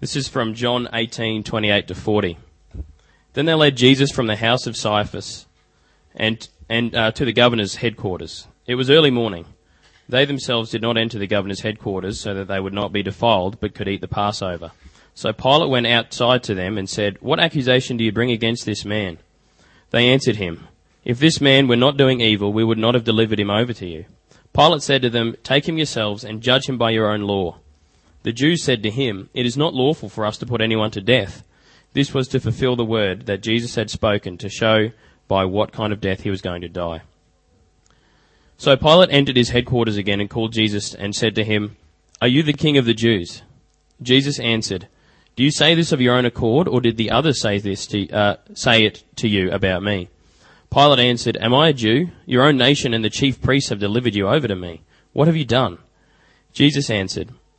This is from John 18:28 to 40. Then they led Jesus from the house of Caiaphas and and uh, to the governor's headquarters. It was early morning. They themselves did not enter the governor's headquarters so that they would not be defiled, but could eat the Passover. So Pilate went outside to them and said, What accusation do you bring against this man? They answered him, If this man were not doing evil, we would not have delivered him over to you. Pilate said to them, Take him yourselves and judge him by your own law. The Jews said to him, It is not lawful for us to put anyone to death. This was to fulfill the word that Jesus had spoken to show by what kind of death he was going to die. So Pilate entered his headquarters again and called Jesus and said to him, Are you the king of the Jews? Jesus answered, Do you say this of your own accord, or did the others say this to, uh, say it to you about me? Pilate answered, Am I a Jew? Your own nation and the chief priests have delivered you over to me. What have you done? Jesus answered,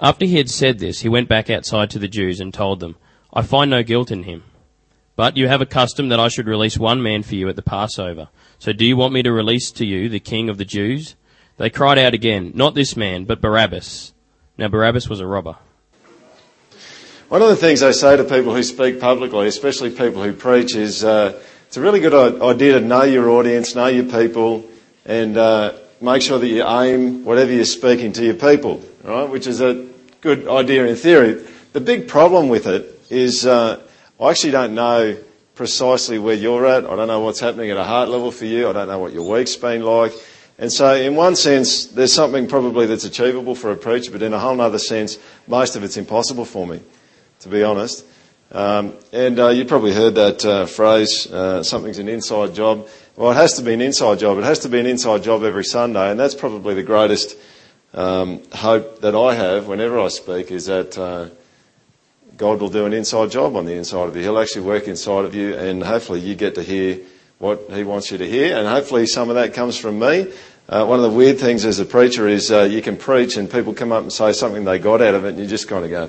After he had said this, he went back outside to the Jews and told them, I find no guilt in him. But you have a custom that I should release one man for you at the Passover. So do you want me to release to you the king of the Jews? They cried out again, Not this man, but Barabbas. Now Barabbas was a robber. One of the things I say to people who speak publicly, especially people who preach, is uh, it's a really good idea to know your audience, know your people, and uh, make sure that you aim whatever you're speaking to your people, right? Which is a good idea in theory. The big problem with it is uh, I actually don't know precisely where you're at. I don't know what's happening at a heart level for you. I don't know what your week's been like. And so, in one sense, there's something probably that's achievable for a preacher, but in a whole other sense, most of it's impossible for me, to be honest. Um, and uh, you probably heard that uh, phrase, uh, something's an inside job. Well, it has to be an inside job. It has to be an inside job every Sunday, and that's probably the greatest um, hope that I have whenever I speak is that uh, God will do an inside job on the inside of you. He'll actually work inside of you, and hopefully you get to hear what He wants you to hear, and hopefully some of that comes from me. Uh, one of the weird things as a preacher is uh, you can preach and people come up and say something they got out of it and you just kind of go,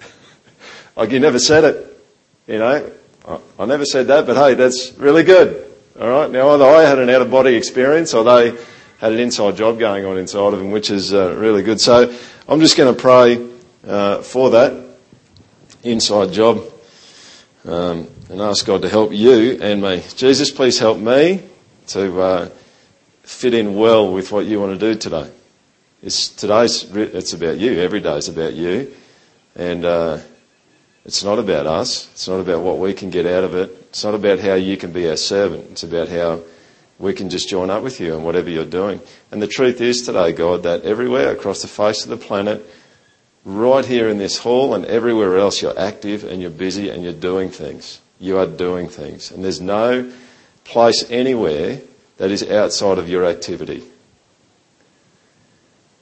like you never said it. You know, I, I never said that, but hey, that's really good. All right. Now either I had an out of body experience or they had an inside job going on inside of him, which is uh, really good. So I'm just going to pray uh, for that inside job um, and ask God to help you and me. Jesus, please help me to uh, fit in well with what you want to do today. It's today's it's about you. Every day is about you, and uh, it's not about us. It's not about what we can get out of it. It's not about how you can be our servant. It's about how we can just join up with you in whatever you're doing. And the truth is today, God, that everywhere across the face of the planet, right here in this hall and everywhere else, you're active and you're busy and you're doing things. You are doing things, and there's no place anywhere that is outside of your activity.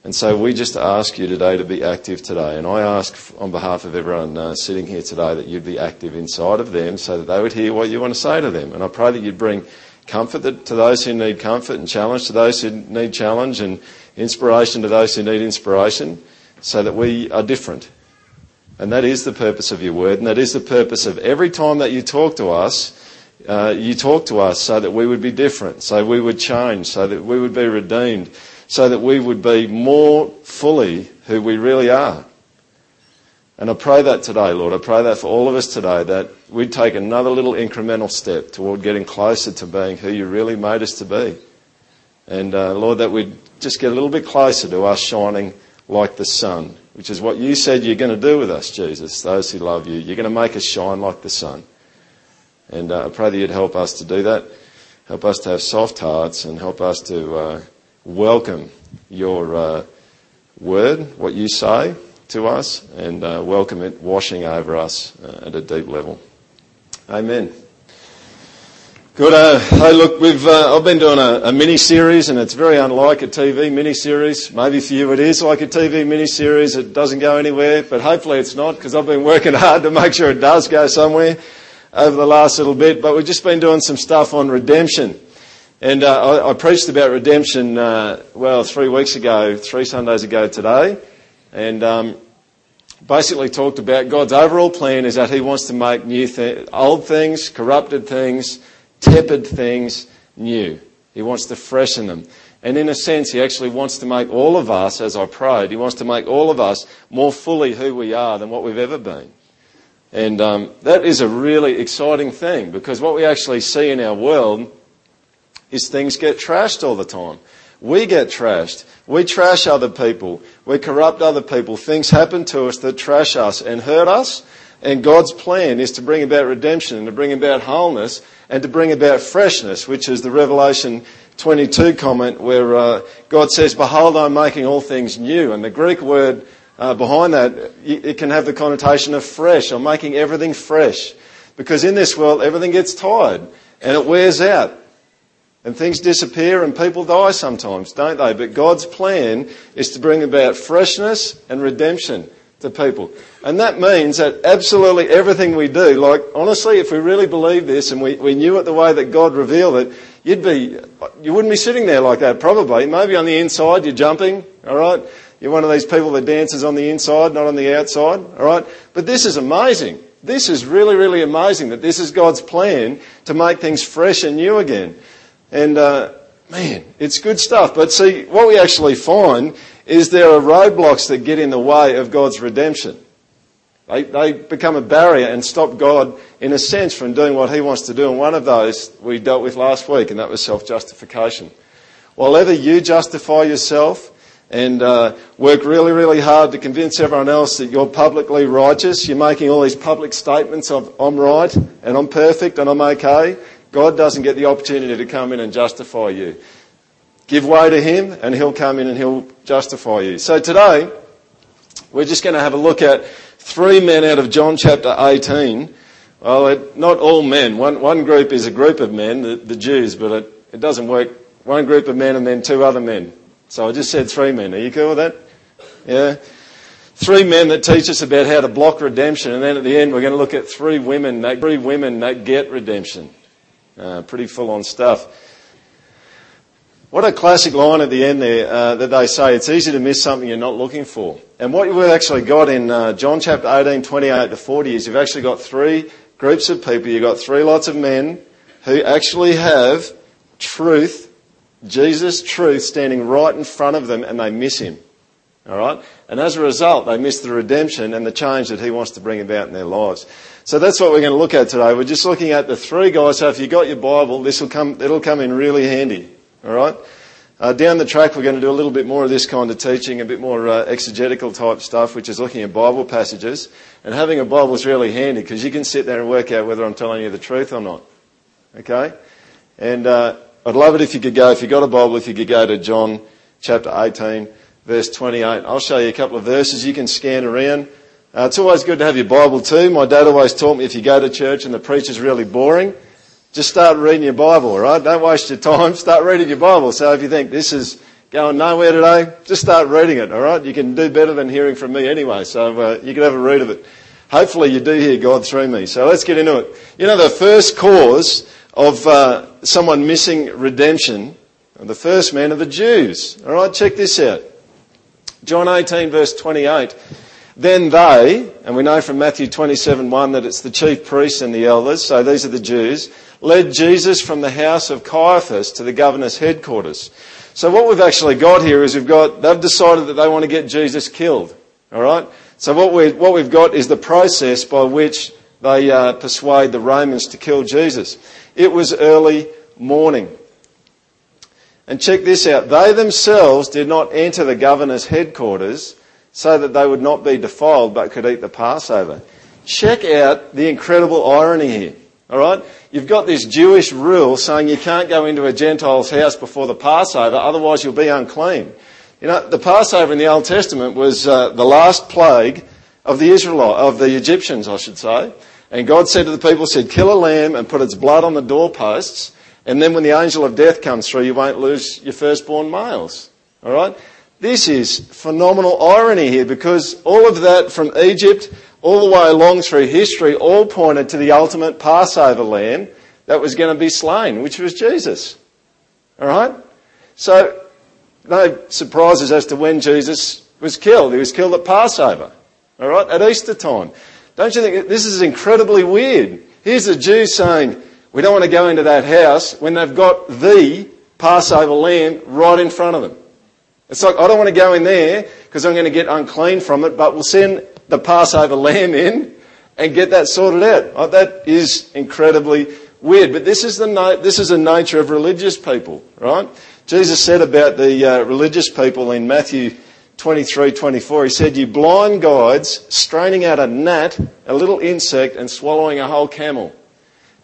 And so we just ask you today to be active today. And I ask on behalf of everyone uh, sitting here today that you'd be active inside of them so that they would hear what you want to say to them. And I pray that you'd bring comfort to those who need comfort and challenge to those who need challenge and inspiration to those who need inspiration so that we are different. And that is the purpose of your word. And that is the purpose of every time that you talk to us, uh, you talk to us so that we would be different, so we would change, so that we would be redeemed, so that we would be more fully who we really are. And I pray that today, Lord. I pray that for all of us today, that we'd take another little incremental step toward getting closer to being who you really made us to be. And uh, Lord, that we'd just get a little bit closer to us shining like the sun, which is what you said you're going to do with us, Jesus, those who love you. You're going to make us shine like the sun. And uh, I pray that you'd help us to do that. Help us to have soft hearts and help us to uh, welcome your uh, word, what you say to us, and uh, welcome it washing over us uh, at a deep level. Amen. Good. Uh, hey, look, we've I've been doing a, a mini series, and it's very unlike a TV mini series. Maybe for you it is like a TV mini series. It doesn't go anywhere, but hopefully it's not because I've been working hard to make sure it does go somewhere. over the last little bit, but we've just been doing some stuff on redemption. And uh, I, I, preached about redemption, uh, well, three weeks ago, three Sundays ago today, and um, basically talked about God's overall plan is that He wants to make new th- old things, corrupted things, tepid things new. He wants to freshen them. And in a sense, He actually wants to make all of us, as I prayed, He wants to make all of us more fully who we are than what we've ever been. And um, that is a really exciting thing because what we actually see in our world is things get trashed all the time. We get trashed. We trash other people. We corrupt other people. Things happen to us that trash us and hurt us. And God's plan is to bring about redemption and to bring about wholeness and to bring about freshness, which is the Revelation 22 comment where uh, God says, Behold, I'm making all things new. And the Greek word uh, behind that, it can have the connotation of fresh. I'm making everything fresh. Because in this world, everything gets tired and it wears out. And things disappear and people die sometimes, don't they? But God's plan is to bring about freshness and redemption to people. And that means that absolutely everything we do, like honestly, if we really believe this and we, we knew it the way that God revealed it, you'd be, you wouldn't be sitting there like that probably. Maybe on the inside you're jumping, alright? You're one of these people that dances on the inside, not on the outside, alright? But this is amazing. This is really, really amazing that this is God's plan to make things fresh and new again. And, uh, man, it's good stuff. But see, what we actually find is there are roadblocks that get in the way of God's redemption. They, they become a barrier and stop God, in a sense, from doing what He wants to do. And one of those we dealt with last week, and that was self-justification. While ever you justify yourself, and uh, work really, really hard to convince everyone else that you're publicly righteous. You're making all these public statements of I'm right and I'm perfect and I'm okay. God doesn't get the opportunity to come in and justify you. Give way to Him and He'll come in and He'll justify you. So today, we're just going to have a look at three men out of John chapter 18. Well, it, not all men. One, one group is a group of men, the, the Jews, but it, it doesn't work. One group of men and then two other men. So I just said three men. Are you cool with that? Yeah. Three men that teach us about how to block redemption, and then at the end we're going to look at three women, that, three women that get redemption. Uh, pretty full on stuff. What a classic line at the end there uh, that they say, it's easy to miss something you're not looking for. And what we've actually got in uh, John chapter 18, 28 to 40 is you've actually got three groups of people. You've got three lots of men who actually have truth Jesus' truth standing right in front of them and they miss him. Alright? And as a result, they miss the redemption and the change that he wants to bring about in their lives. So that's what we're going to look at today. We're just looking at the three guys. So if you've got your Bible, this will come, it'll come in really handy. Alright? Uh, down the track, we're going to do a little bit more of this kind of teaching, a bit more uh, exegetical type stuff, which is looking at Bible passages. And having a Bible is really handy because you can sit there and work out whether I'm telling you the truth or not. Okay? And uh, I'd love it if you could go, if you've got a Bible, if you could go to John chapter 18, verse 28. I'll show you a couple of verses you can scan around. Uh, it's always good to have your Bible too. My dad always taught me if you go to church and the preacher's really boring, just start reading your Bible, alright? Don't waste your time, start reading your Bible. So if you think this is going nowhere today, just start reading it, alright? You can do better than hearing from me anyway, so uh, you can have a read of it. Hopefully you do hear God through me. So let's get into it. You know, the first cause of uh, someone missing redemption. The first men are the Jews. All right, check this out. John 18, verse 28. Then they, and we know from Matthew 27, 1 that it's the chief priests and the elders, so these are the Jews, led Jesus from the house of Caiaphas to the governor's headquarters. So what we've actually got here is we've got, they've decided that they want to get Jesus killed. Alright? So what, we what we've got is the process by which they uh, persuade the Romans to kill Jesus. It was early morning. And check this out. They themselves did not enter the governor's headquarters so that they would not be defiled but could eat the Passover. Check out the incredible irony here. Alright? You've got this Jewish rule saying you can't go into a Gentile's house before the Passover, otherwise you'll be unclean. You know, the Passover in the Old Testament was uh, the last plague of the Israelites, of the Egyptians, I should say. And God said to the people, said, kill a lamb and put its blood on the doorposts. And then when the angel of death comes through, you won't lose your firstborn males. Alright? This is phenomenal irony here because all of that from Egypt, all the way along through history, all pointed to the ultimate Passover lamb that was going to be slain, which was Jesus. Alright? So, no surprises as to when Jesus was killed. He was killed at Passover. Alright? At Easter time. Don't you think this is incredibly weird? Here's the Jews saying, we don't want to go into that house when they've got the Passover lamb right in front of them. It's like, I don't want to go in there because I'm going to get unclean from it, but we'll send the Passover lamb in and get that sorted out. Oh, that is incredibly weird. But this is the, this is the nature of religious people, right? Jesus said about the uh, religious people in Matthew 23, 24, he said, you blind guides straining out a gnat, a little insect, and swallowing a whole camel.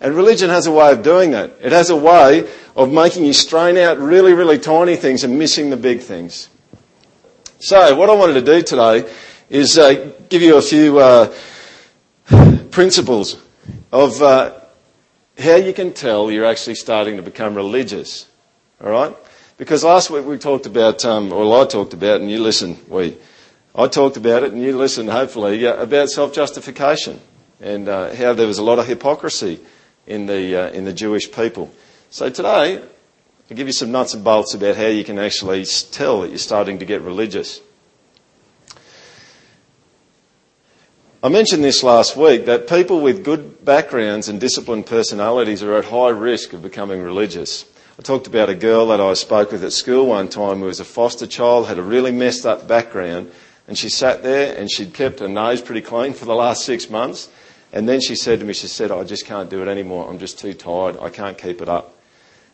And religion has a way of doing that. It has a way of making you strain out really, really tiny things and missing the big things. So, what I wanted to do today is uh, give you a few uh, principles of uh, how you can tell you're actually starting to become religious. All right? Because last week we talked about, um, or I talked about, and you listened, we, I talked about it, and you listened, hopefully, uh, about self-justification and uh, how there was a lot of hypocrisy in the uh, in the Jewish people. So today, I'll give you some nuts and bolts about how you can actually tell that you're starting to get religious. I mentioned this last week that people with good backgrounds and disciplined personalities are at high risk of becoming religious. I talked about a girl that I spoke with at school one time who was a foster child, had a really messed up background, and she sat there and she'd kept her nose pretty clean for the last six months. And then she said to me, she said, I just can't do it anymore. I'm just too tired. I can't keep it up.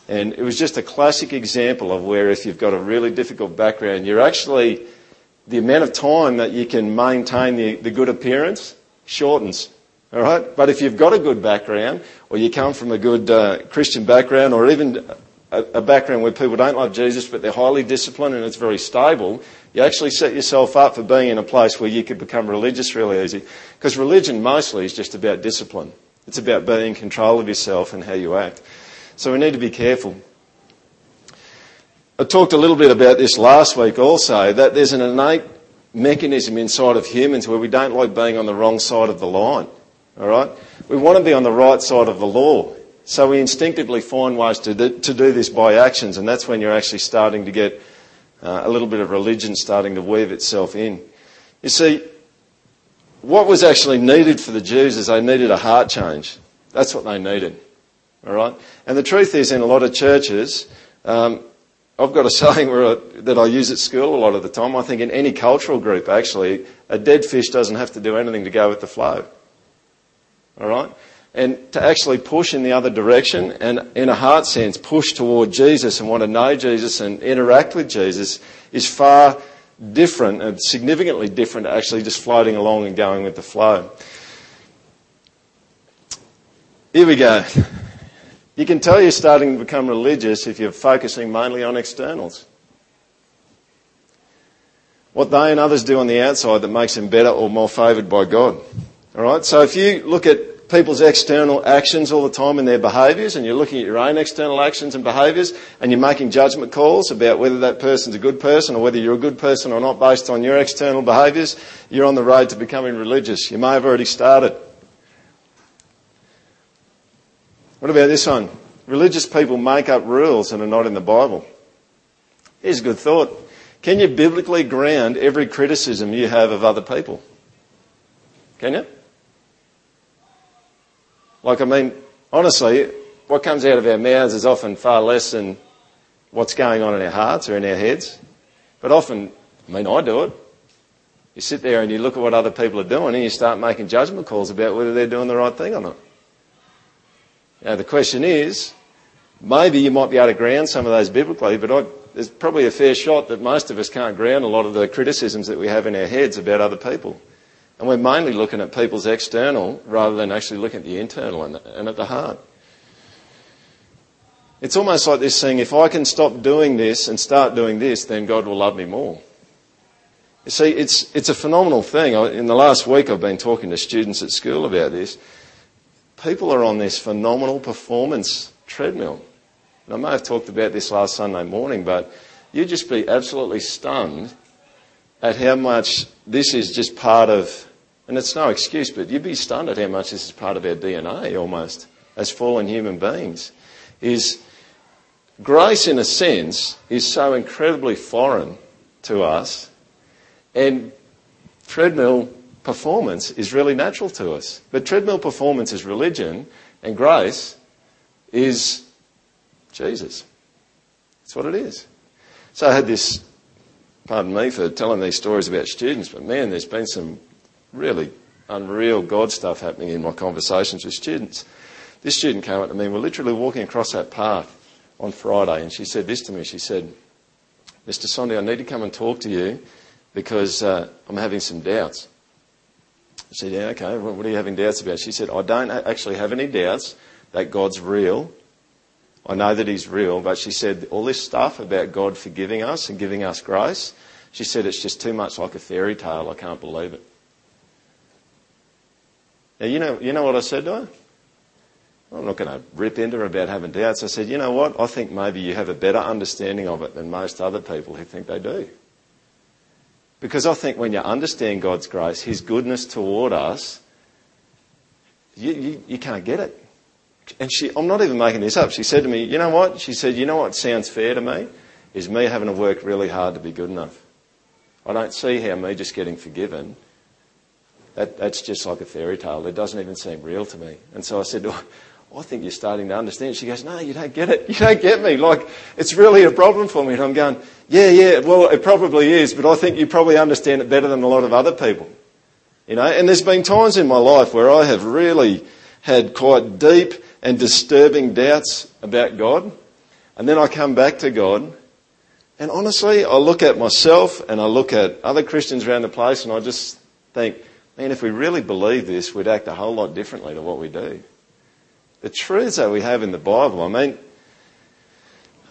And it was just a classic example of where if you've got a really difficult background, you're actually the amount of time that you can maintain the, the good appearance shortens. All right? But if you've got a good background, or you come from a good uh, Christian background, or even a, a background where people don't love Jesus, but they're highly disciplined and it's very stable, you actually set yourself up for being in a place where you could become religious really easy. Because religion mostly is just about discipline. It's about being in control of yourself and how you act. So we need to be careful. I talked a little bit about this last week also, that there's an innate mechanism inside of humans where we don't like being on the wrong side of the line. Alright? We want to be on the right side of the law. So we instinctively find ways to do, to do this by actions, and that's when you're actually starting to get uh, a little bit of religion starting to weave itself in. You see, what was actually needed for the Jews is they needed a heart change. That's what they needed. Alright? And the truth is, in a lot of churches, um, I've got a saying I, that I use at school a lot of the time. I think in any cultural group, actually, a dead fish doesn't have to do anything to go with the flow. All right? And to actually push in the other direction and, in a heart sense, push toward Jesus and want to know Jesus and interact with Jesus is far different and significantly different to actually just floating along and going with the flow. Here we go. You can tell you're starting to become religious if you're focusing mainly on externals. What they and others do on the outside that makes them better or more favoured by God. Alright, so if you look at people's external actions all the time and their behaviours and you're looking at your own external actions and behaviours and you're making judgment calls about whether that person's a good person or whether you're a good person or not based on your external behaviours, you're on the road to becoming religious. You may have already started. What about this one? Religious people make up rules that are not in the Bible. Here's a good thought. Can you biblically ground every criticism you have of other people? Can you? Like, I mean, honestly, what comes out of our mouths is often far less than what's going on in our hearts or in our heads. But often, I mean, I do it. You sit there and you look at what other people are doing and you start making judgment calls about whether they're doing the right thing or not. Now, the question is, maybe you might be able to ground some of those biblically, but I, there's probably a fair shot that most of us can't ground a lot of the criticisms that we have in our heads about other people. And we're mainly looking at people's external rather than actually looking at the internal and, at the heart. It's almost like this saying, if I can stop doing this and start doing this, then God will love me more. You see, it's, it's a phenomenal thing. In the last week, I've been talking to students at school about this people are on this phenomenal performance treadmill. And I may have talked about this last Sunday morning, but you'd just be absolutely stunned at how much this is just part of And it's no excuse, but you'd be stunned at how much this is part of our DNA almost as fallen human beings. Is grace, in a sense, is so incredibly foreign to us, and treadmill performance is really natural to us. But treadmill performance is religion, and grace is Jesus. That's what it is. So I had this, pardon me for telling these stories about students, but man, there's been some really unreal God stuff happening in my conversations with students. This student came up to me, we're literally walking across that path on Friday, and she said this to me. She said, Mr. Sondi, I need to come and talk to you because uh, I'm having some doubts. I said, Yeah, okay, what are you having doubts about? She said, I don't actually have any doubts that God's real. I know that He's real, but she said, all this stuff about God forgiving us and giving us grace, she said, it's just too much like a fairy tale. I can't believe it. Now, you know, you know what I said to her? I'm not going to rip into her about having doubts. I said, you know what? I think maybe you have a better understanding of it than most other people who think they do. Because I think when you understand God's grace, His goodness toward us, you, you, you can't get it. And she, I'm not even making this up. She said to me, you know what? She said, you know what sounds fair to me? Is me having to work really hard to be good enough. I don't see how me just getting forgiven, that, that's just like a fairy tale. It doesn't even seem real to me. And so I said, oh, I think you're starting to understand. She goes, no, you don't get it. You don't get me. Like, it's really a problem for me. And I'm going, yeah, yeah, well, it probably is, but I think you probably understand it better than a lot of other people. You know, and there's been times in my life where I have really had quite deep and disturbing doubts about God. And then I come back to God. And honestly, I look at myself and I look at other Christians around the place and I just think, man, if we really believe this, we'd act a whole lot differently to what we do the truths that we have in the Bible. I mean,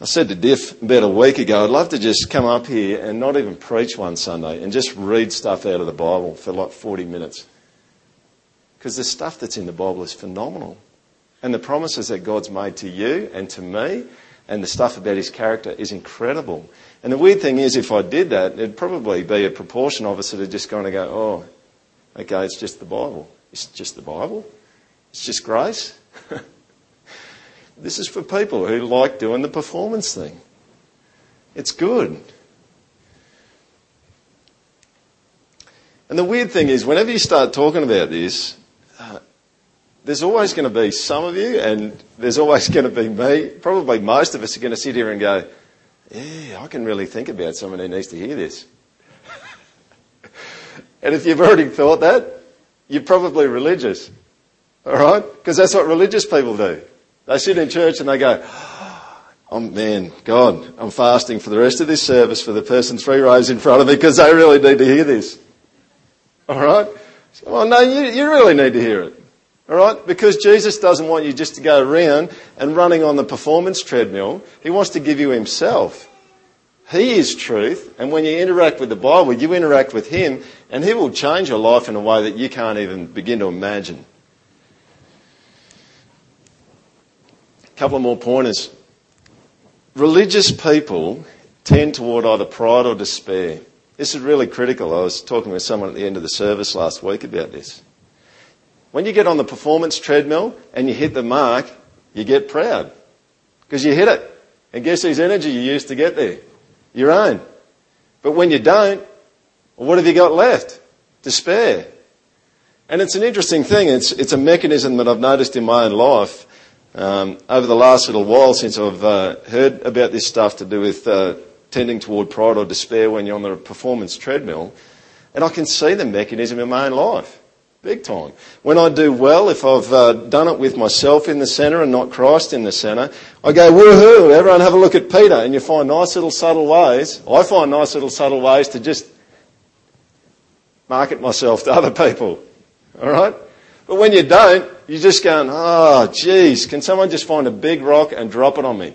I said to Diff about a week ago, I'd love to just come up here and not even preach one Sunday and just read stuff out of the Bible for like 40 minutes. Because the stuff that's in the Bible is phenomenal. And the promises that God's made to you and to me and the stuff about his character is incredible. And the weird thing is, if I did that, it'd probably be a proportion of us that are just going to go, oh, okay, it's just the Bible. It's just the Bible. It's just grace. this is for people who like doing the performance thing. It's good. And the weird thing is, whenever you start talking about this, uh, there's always going to be some of you, and there's always going to be me. Probably most of us are going to sit here and go, Yeah, I can really think about someone who needs to hear this. And if you've already thought that, you're probably religious. All right? Because that's what religious people do. They sit in church and they go, Oh man, God, I'm fasting for the rest of this service for the person three rows in front of me because they really need to hear this. All right? Well, no, you, you really need to hear it. All right? Because Jesus doesn't want you just to go around and running on the performance treadmill. He wants to give you Himself. He is truth, and when you interact with the Bible, you interact with Him, and He will change your life in a way that you can't even begin to imagine. A couple of more pointers. Religious people tend toward either pride or despair. This is really critical. I was talking with someone at the end of the service last week about this. When you get on the performance treadmill and you hit the mark, you get proud because you hit it. And guess whose energy you used to get there? Your own. But when you don't, well, what have you got left? Despair. And it's an interesting thing. It's, it's a mechanism that I've noticed in my own life um, over the last little while since I've uh, heard about this stuff to do with uh, tending toward pride or despair when you're on the performance treadmill, and I can see the mechanism in my own life. Big time. When I do well, if I've uh, done it with myself in the centre and not Christ in the centre, I go, woohoo, everyone have a look at Peter. And you find nice little subtle ways. I find nice little subtle ways to just market myself to other people. Alright? But when you don't, you're just going, oh, geez, can someone just find a big rock and drop it on me?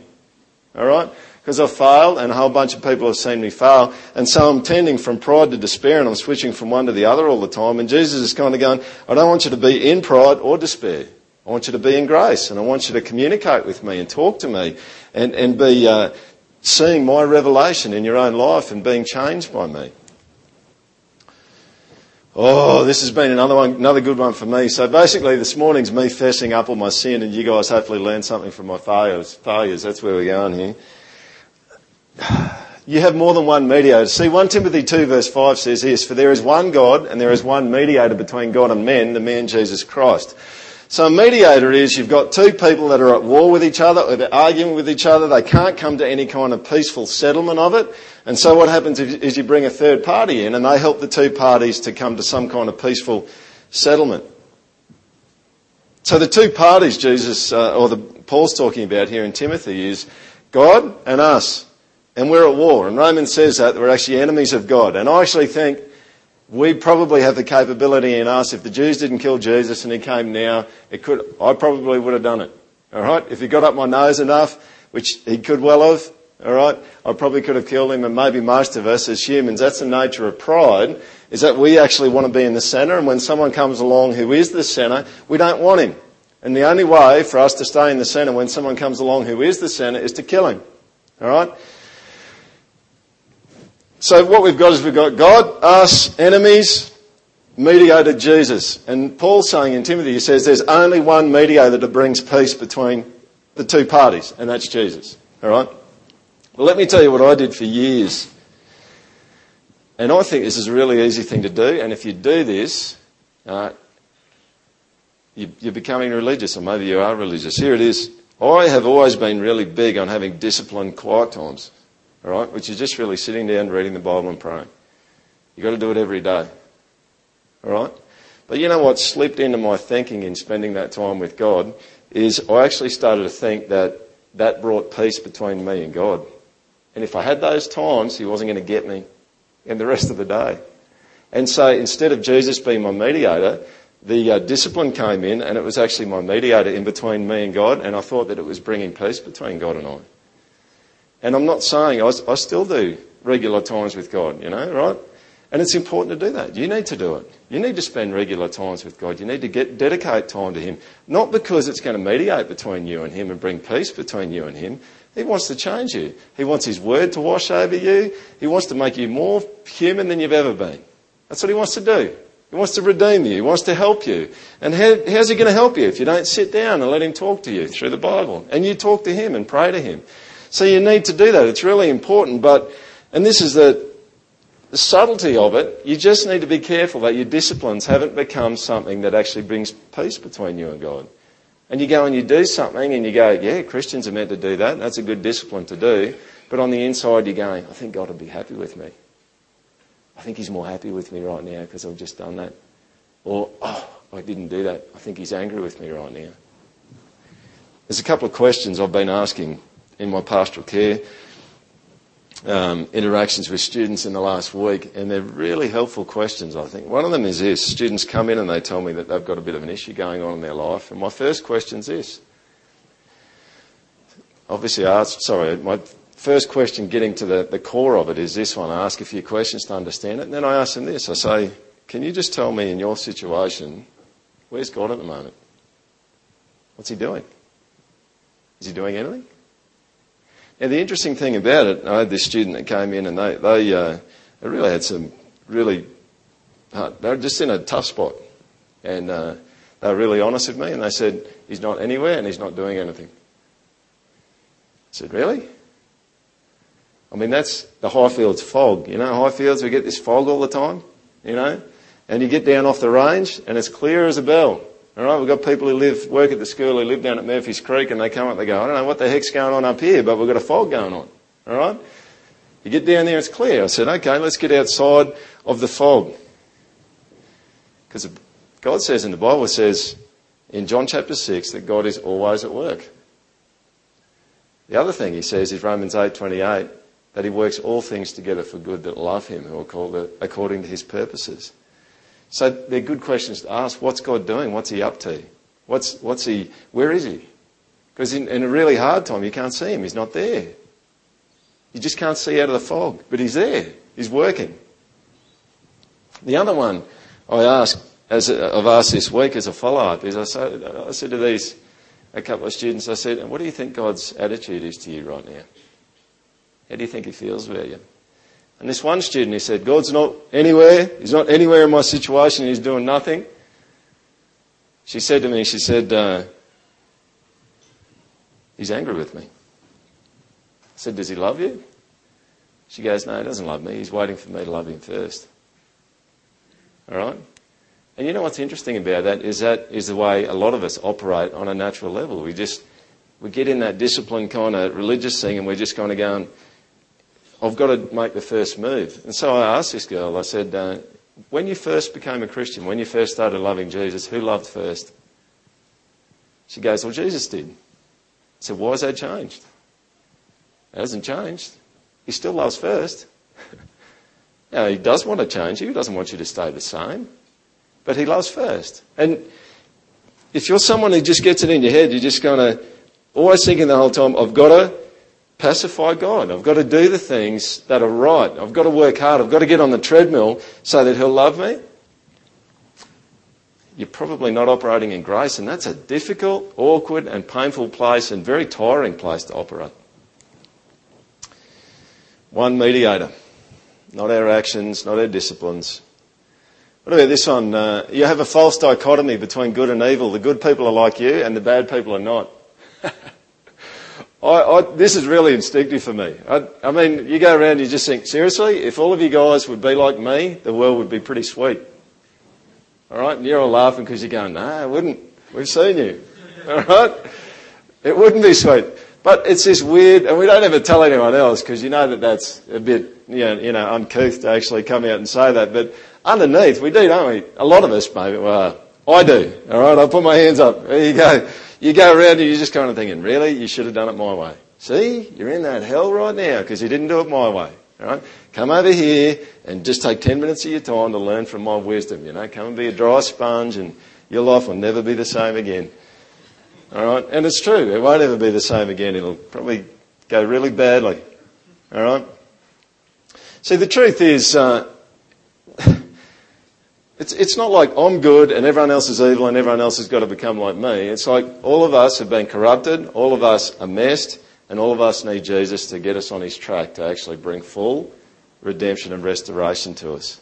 All right? Because I've failed and a whole bunch of people have seen me fail. And so I'm tending from pride to despair and I'm switching from one to the other all the time. And Jesus is kind of going, I don't want you to be in pride or despair. I want you to be in grace and I want you to communicate with me and talk to me and, and be uh, seeing my revelation in your own life and being changed by me. Oh, this has been another one, another good one for me. So basically, this morning's me fessing up on my sin, and you guys hopefully learn something from my failures. Failures. That's where we're going here. You have more than one mediator. See, 1 Timothy 2 verse 5 says this, For there is one God, and there is one mediator between God and men, the man Jesus Christ. So a mediator is you've got two people that are at war with each other, or they're arguing with each other, they can't come to any kind of peaceful settlement of it. And so what happens is you bring a third party in and they help the two parties to come to some kind of peaceful settlement. So the two parties Jesus, uh, or the, Paul's talking about here in Timothy is God and us. And we're at war. And Romans says that we're actually enemies of God. And I actually think we probably have the capability in us. If the Jews didn't kill Jesus and he came now, it could, I probably would have done it. All right? If he got up my nose enough, which he could well have, all right, I probably could have killed him and maybe most of us as humans. That's the nature of pride, is that we actually want to be in the centre and when someone comes along who is the centre, we don't want him. And the only way for us to stay in the centre when someone comes along who is the centre is to kill him. All right? So what we've got is we've got God, us, enemies, mediator Jesus. And Paul's saying in Timothy, he says there's only one mediator that brings peace between the two parties, and that's Jesus. All right? Well, let me tell you what I did for years. And I think this is a really easy thing to do. And if you do this, uh, you, you're becoming religious, or maybe you are religious. Here it is. I have always been really big on having disciplined quiet times. All right, which is just really sitting down, reading the Bible, and praying. You've got to do it every day. All right? But you know what slipped into my thinking in spending that time with God is I actually started to think that that brought peace between me and God. And if I had those times, He wasn't going to get me in the rest of the day. And so instead of Jesus being my mediator, the uh, discipline came in and it was actually my mediator in between me and God, and I thought that it was bringing peace between God and I. And I'm not saying I, I still do regular times with God, you know, right? And it's important to do that. You need to do it. You need to spend regular times with God. You need to get, dedicate time to Him. Not because it's going to mediate between you and Him and bring peace between you and Him. He wants to change you. He wants His Word to wash over you. He wants to make you more human than you've ever been. That's what He wants to do. He wants to redeem you. He wants to help you. And how, how's He going to help you if you don't sit down and let Him talk to you through the Bible? And you talk to Him and pray to Him. So you need to do that. It's really important. But, and this is the, the subtlety of it, you just need to be careful that your disciplines haven't become something that actually brings peace between you and God. And you go and you do something and you go, yeah, Christians are meant to do that. That's a good discipline to do. But on the inside, you're going, I think God will be happy with me. I think He's more happy with me right now because I've just done that. Or, oh, I didn't do that. I think He's angry with me right now. There's a couple of questions I've been asking in my pastoral care um, interactions with students in the last week, and they're really helpful questions, I think. One of them is this students come in and they tell me that they've got a bit of an issue going on in their life, and my first question is this. Obviously, I asked, sorry, my first question getting to the, the core of it is this one. I ask a few questions to understand it, and then I ask them this. I say, Can you just tell me in your situation, where's God at the moment? What's he doing? Is he doing anything? Now, the interesting thing about it, I had this student that came in and they, they, uh, they really had some really, hard, they were just in a tough spot. And uh, they were really honest with me and they said, he's not anywhere and he's not doing anything. I said, really? I mean, that's the Highfields fog. You know, Highfields, we get this fog all the time, you know, and you get down off the range and it's clear as a bell. All right, we've got people who live, work at the school who live down at Murphy's Creek and they come up, they go, I don't know what the heck's going on up here, but we've got a fog going on. All right? You get down there, it's clear. I said, okay, let's get outside of the fog. Because God says in the Bible, says in John chapter 6 that God is always at work. The other thing he says is Romans 8:28 that he works all things together for good that love him who are called according to his purposes. So they're good questions to ask. What's God doing? What's He up to? What's, what's He, where is He? Because in, in a really hard time, you can't see Him. He's not there. You just can't see out of the fog, but He's there. He's working. The other one I asked, as I've asked this week as a follow-up, is I said, I said to these, a couple of students, I said, what do you think God's attitude is to you right now? How do you think He feels about you? And this one student, he said, God's not anywhere. He's not anywhere in my situation. He's doing nothing. She said to me, she said, uh, he's angry with me. I said, does he love you? She goes, no, he doesn't love me. He's waiting for me to love him first. All right? And you know what's interesting about that is that is the way a lot of us operate on a natural level. We just, we get in that disciplined kind of religious thing and we're just kind of going, I've got to make the first move. And so I asked this girl, I said, uh, when you first became a Christian, when you first started loving Jesus, who loved first? She goes, well, Jesus did. I said, why has that changed? It hasn't changed. He still loves first. now, he does want to change you. He doesn't want you to stay the same. But he loves first. And if you're someone who just gets it in your head, you're just going to always thinking the whole time, I've got to pacify God. I've got to do the things that are right. I've got to work hard. I've got to get on the treadmill so that He'll love me. You're probably not operating in grace, and that's a difficult, awkward, and painful place and very tiring place to operate. One mediator, not our actions, not our disciplines. What about this one? Uh, you have a false dichotomy between good and evil. The good people are like you, and the bad people are not. I, I, this is really instinctive for me. I, I mean, you go around, you just think, seriously, if all of you guys would be like me, the world would be pretty sweet. All right, and you're all laughing because you're going, no, it wouldn't. We've seen you. All right, it wouldn't be sweet. But it's this weird, and we don't ever tell anyone else because you know that that's a bit, you know, you know, uncouth to actually come out and say that. But underneath, we do, don't we? A lot of us, maybe. Well, I do. All right, I'll put my hands up. There you go. You go around and you're just kind of thinking, really? You should have done it my way. See? You're in that hell right now because you didn't do it my way. All right? Come over here and just take 10 minutes of your time to learn from my wisdom. You know, come and be a dry sponge and your life will never be the same again. All right? And it's true. It won't ever be the same again. It'll probably go really badly. All right? See, the truth is, uh, it's, it's not like I'm good and everyone else is evil and everyone else has got to become like me. It's like all of us have been corrupted, all of us are messed, and all of us need Jesus to get us on his track to actually bring full redemption and restoration to us.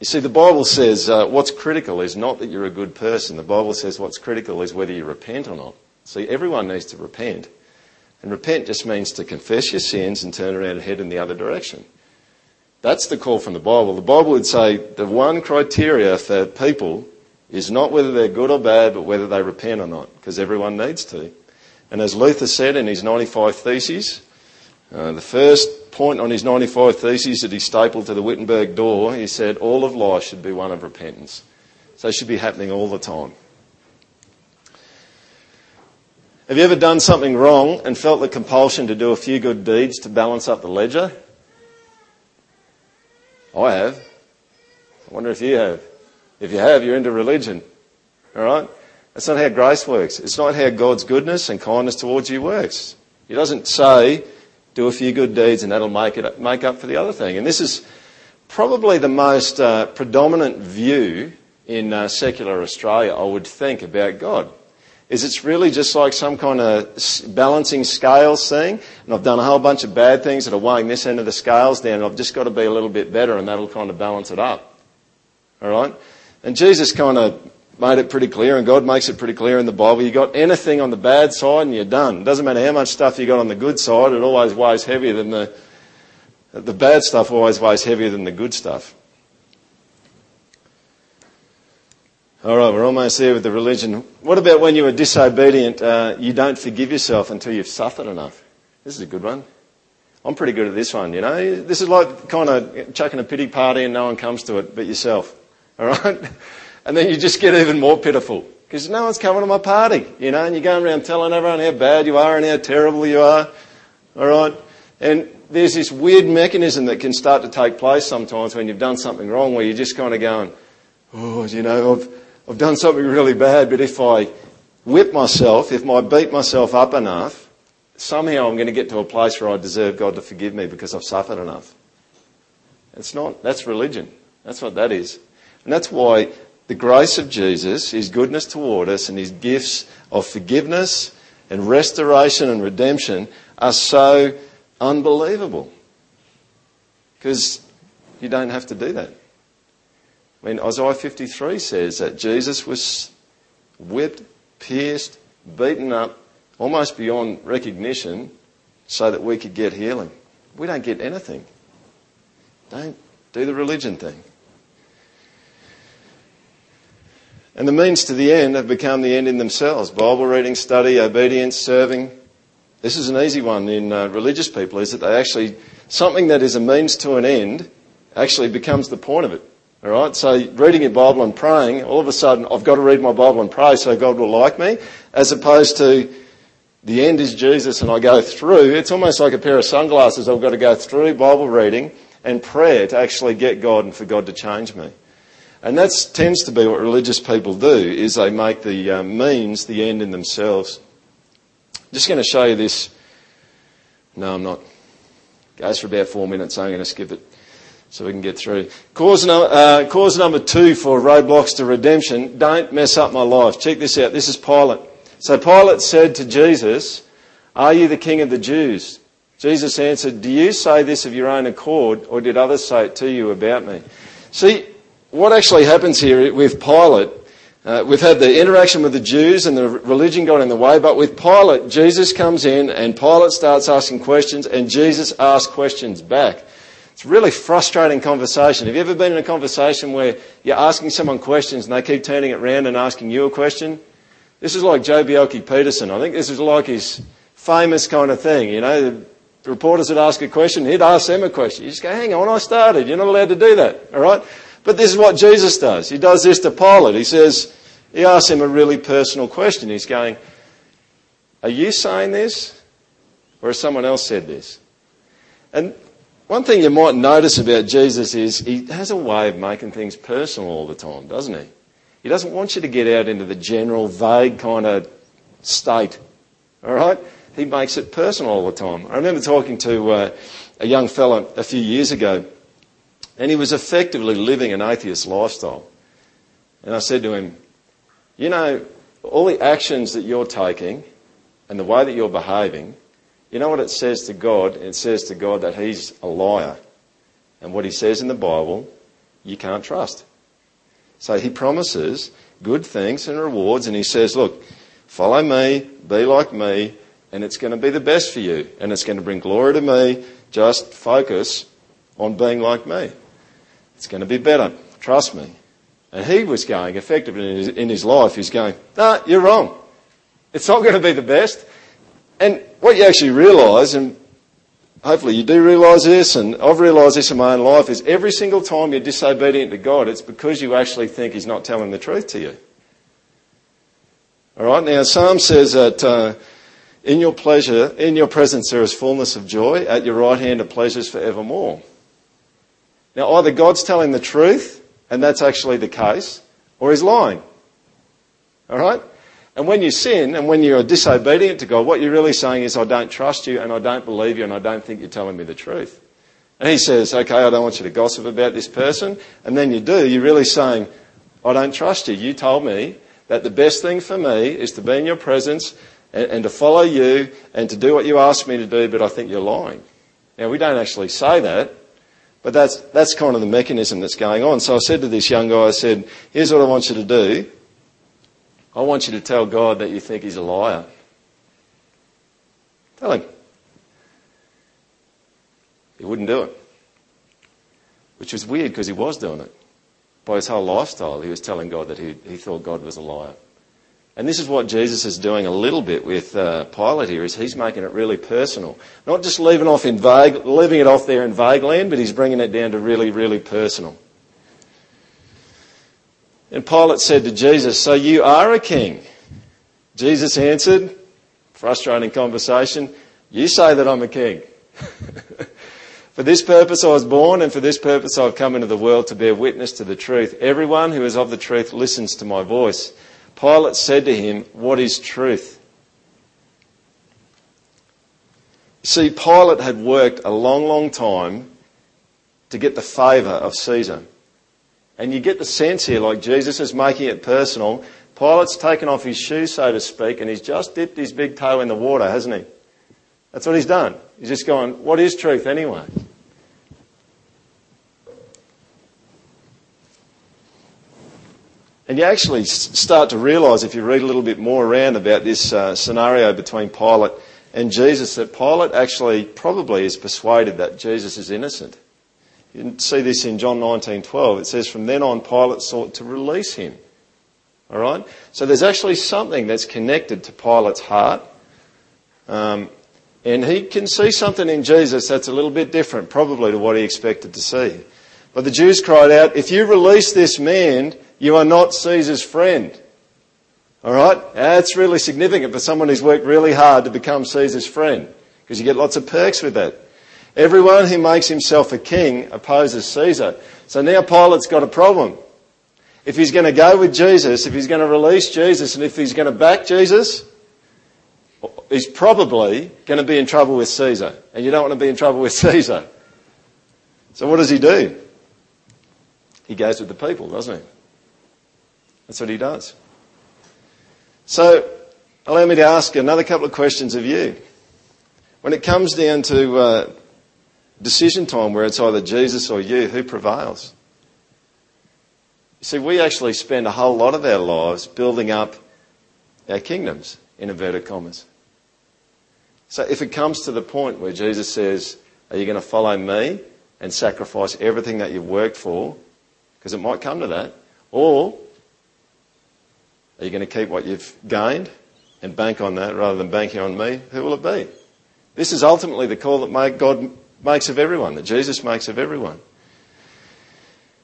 You see, the Bible says uh, what's critical is not that you're a good person. The Bible says what's critical is whether you repent or not. See, everyone needs to repent. And repent just means to confess your sins and turn around and head in the other direction. That's the call from the Bible. The Bible would say the one criteria for people is not whether they're good or bad, but whether they repent or not, because everyone needs to. And as Luther said in his 95 Theses, uh, the first point on his 95 Theses that he stapled to the Wittenberg door, he said, all of life should be one of repentance. So it should be happening all the time. Have you ever done something wrong and felt the compulsion to do a few good deeds to balance up the ledger? I have. I wonder if you have. If you have, you're into religion. All right? That's not how grace works. It's not how God's goodness and kindness towards you works. He doesn't say, do a few good deeds and that'll make, it, make up for the other thing. And this is probably the most uh, predominant view in uh, secular Australia, I would think, about God is it's really just like some kind of balancing scales thing. And I've done a whole bunch of bad things that are weighing this end of the scales down, and I've just got to be a little bit better, and that'll kind of balance it up. All right? And Jesus kind of made it pretty clear, and God makes it pretty clear in the Bible. You got anything on the bad side, and you're done. It doesn't matter how much stuff you got on the good side; it always weighs heavier than the the bad stuff. Always weighs heavier than the good stuff. All right, we're almost there with the religion. What about when you are disobedient, uh, you don't forgive yourself until you've suffered enough? This is a good one. I'm pretty good at this one, you know. This is like kind of chucking a pity party and no one comes to it but yourself. All right? And then you just get even more pitiful because no one's coming to my party, you know, and you're going around telling everyone how bad you are and how terrible you are. All right? And there's this weird mechanism that can start to take place sometimes when you've done something wrong where you're just kind of going, oh, you know, I've, I've done something really bad, but if I whip myself, if I beat myself up enough, somehow I'm going to get to a place where I deserve God to forgive me because I've suffered enough. It's not, that's religion. That's what that is. And that's why the grace of Jesus, His goodness toward us, and His gifts of forgiveness and restoration and redemption are so unbelievable. Because you don't have to do that. I mean, Isaiah 53 says that Jesus was whipped, pierced, beaten up, almost beyond recognition, so that we could get healing. We don't get anything. Don't do the religion thing. And the means to the end have become the end in themselves. Bible reading, study, obedience, serving. This is an easy one in uh, religious people, is that they actually, something that is a means to an end actually becomes the point of it. Alright, so reading your Bible and praying, all of a sudden I've got to read my Bible and pray so God will like me, as opposed to the end is Jesus and I go through, it's almost like a pair of sunglasses I've got to go through Bible reading and prayer to actually get God and for God to change me. And that tends to be what religious people do, is they make the uh, means the end in themselves. I'm just going to show you this. No, I'm not. It Goes for about four minutes, so I'm going to skip it so we can get through. Cause, no, uh, cause number two for roadblocks to redemption, don't mess up my life. Check this out. This is Pilate. So Pilate said to Jesus, Are you the king of the Jews? Jesus answered, Do you say this of your own accord, or did others say it to you about me? See, what actually happens here with Pilate, uh, we've had the interaction with the Jews and the religion got in the way, but with Pilate, Jesus comes in and Pilate starts asking questions and Jesus asks questions back. It's really frustrating conversation. Have you ever been in a conversation where you're asking someone questions and they keep turning it around and asking you a question? This is like Joh Bjelke-Petersen. I think this is like his famous kind of thing. You know, the reporters would ask a question, he'd ask them a question. You just go, hang on, I started. You're not allowed to do that. All right? But this is what Jesus does. He does this to Pilate. He says, he asks him a really personal question. He's going, Are you saying this? Or has someone else said this? And one thing you might notice about Jesus is he has a way of making things personal all the time, doesn't he? He doesn't want you to get out into the general, vague kind of state. All right? He makes it personal all the time. I remember talking to uh, a young fellow a few years ago and he was effectively living an atheist lifestyle. And I said to him, You know, all the actions that you're taking and the way that you're behaving, you know what it says to God? It says to God that He's a liar. And what He says in the Bible, you can't trust. So He promises good things and rewards, and He says, Look, follow me, be like me, and it's going to be the best for you, and it's going to bring glory to me. Just focus on being like me. It's going to be better. Trust me. And he was going, effectively in his, life, he's going, no, nah, you're wrong. It's not going to be the best. And what you actually realise, and hopefully you do realise this, and I've realised this in my own life, is every single time you're disobedient to God, it's because you actually think He's not telling the truth to you. All right. Now, Psalm says that uh, in your pleasure, in your presence, there is fullness of joy. At your right hand are pleasures forevermore. Now, either God's telling the truth, and that's actually the case, or He's lying. All right? And when you sin and when you're disobedient to God, what you're really saying is, I don't trust you and I don't believe you and I don't think you're telling me the truth. And He says, okay, I don't want you to gossip about this person. And then you do. You're really saying, I don't trust you. You told me that the best thing for me is to be in your presence and, and to follow you and to do what you asked me to do, but I think you're lying. Now, we don't actually say that, but that's, that's kind of the mechanism that's going on. So I said to this young guy, I said, here's what I want you to do. I want you to tell God that you think he's a liar. Tell him. He wouldn't do it. Which was weird because he was doing it. By his whole lifestyle, he was telling God that he, he thought God was a liar. And this is what Jesus is doing a little bit with uh, Pilate here, is he's making it really personal. Not just leaving, off in vague, leaving it off there in vague land, but he's bringing it down to really, really personal. And Pilate said to Jesus, So you are a king? Jesus answered, frustrating conversation, You say that I'm a king. for this purpose I was born, and for this purpose I've come into the world to bear witness to the truth. Everyone who is of the truth listens to my voice. Pilate said to him, What is truth? See, Pilate had worked a long, long time to get the favour of Caesar. And you get the sense here, like Jesus is making it personal. Pilate's taken off his shoe, so to speak, and he's just dipped his big toe in the water, hasn't he? That's what he's done. He's just gone, what is truth anyway? And you actually start to realise, if you read a little bit more around about this uh, scenario between Pilate and Jesus, that Pilate actually probably is persuaded that Jesus is innocent. You see this in John 19:12. It says, "From then on, Pilate sought to release him." All right. So there's actually something that's connected to Pilate's heart, um, and he can see something in Jesus that's a little bit different, probably to what he expected to see. But the Jews cried out, "If you release this man, you are not Caesar's friend." All right. That's really significant for someone who's worked really hard to become Caesar's friend, because you get lots of perks with that. Everyone who makes himself a king opposes Caesar. So now Pilate's got a problem. If he's going to go with Jesus, if he's going to release Jesus, and if he's going to back Jesus, he's probably going to be in trouble with Caesar. And you don't want to be in trouble with Caesar. So what does he do? He goes with the people, doesn't he? That's what he does. So allow me to ask another couple of questions of you. When it comes down to uh, decision time where it's either Jesus or you, who prevails? See, we actually spend a whole lot of our lives building up our kingdoms, in inverted commas. So if it comes to the point where Jesus says, Are you going to follow me and sacrifice everything that you've worked for? Because it might come to that. Or are you going to keep what you've gained and bank on that rather than banking on me? Who will it be? This is ultimately the call that God makes of everyone, that Jesus makes of everyone.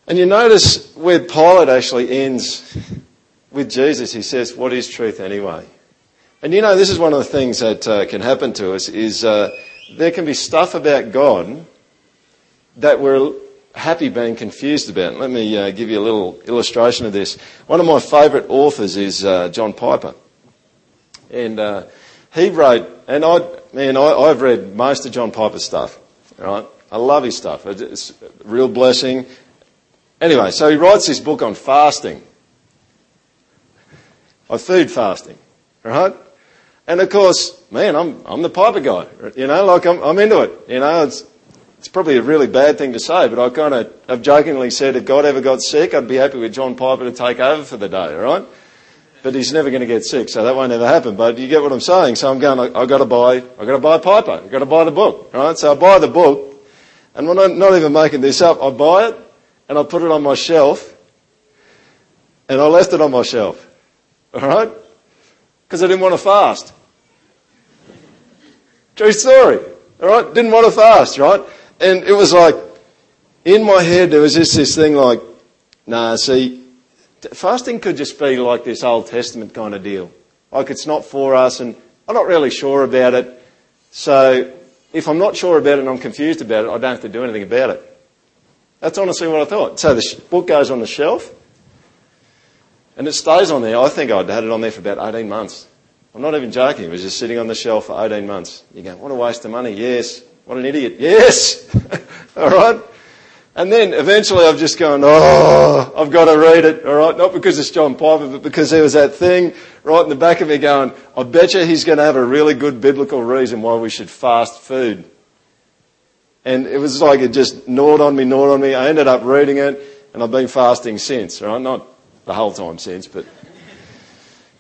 And you notice where Pilate actually ends with Jesus, he says, What is truth anyway? And you know, this is one of the things that uh, can happen to us is uh, there can be stuff about God that we're happy being confused about. Let me uh, give you a little illustration of this. One of my favourite authors is uh, John Piper. And uh, he wrote, and I, man, I, I've read most of John Piper's stuff. Right? I love his stuff. It's a real blessing. Anyway, so he writes this book on fasting. I food fasting, right? And of course, man, I'm, I'm the Piper guy. You know, like I'm, I'm into it. You know, it's, it's probably a really bad thing to say, but I kind of have jokingly said if God ever got sick, I'd be happy with John Piper to take over for the day, right? But he's never going to get sick, so that won't ever happen. But you get what I'm saying. So I'm going, I, have got to buy, I've got to buy a Piper. I've got to buy the book, right? So I buy the book, and when I'm not even making this up, I buy it and I put it on my shelf and I left it on my shelf. Alright? Because I didn't want to fast. True story. Alright? Didn't want to fast, right? And it was like, in my head there was just this thing like, nah, see, fasting could just be like this Old Testament kind of deal. Like it's not for us and I'm not really sure about it. So if I'm not sure about it and I'm confused about it, I don't have to do anything about it. That's honestly what I thought. So the book goes on the shelf and it stays on there. I think I'd had it on there for about 18 months. I'm not even joking. It was just sitting on the shelf for 18 months. You go, what a waste of money. Yes. What an idiot. Yes. All right. And then eventually I've just gone, oh, I've got to read it, alright? Not because it's John Piper, but because there was that thing right in the back of me going, I bet you he's going to have a really good biblical reason why we should fast food. And it was like it just gnawed on me, gnawed on me. I ended up reading it, and I've been fasting since, right? Not the whole time since, but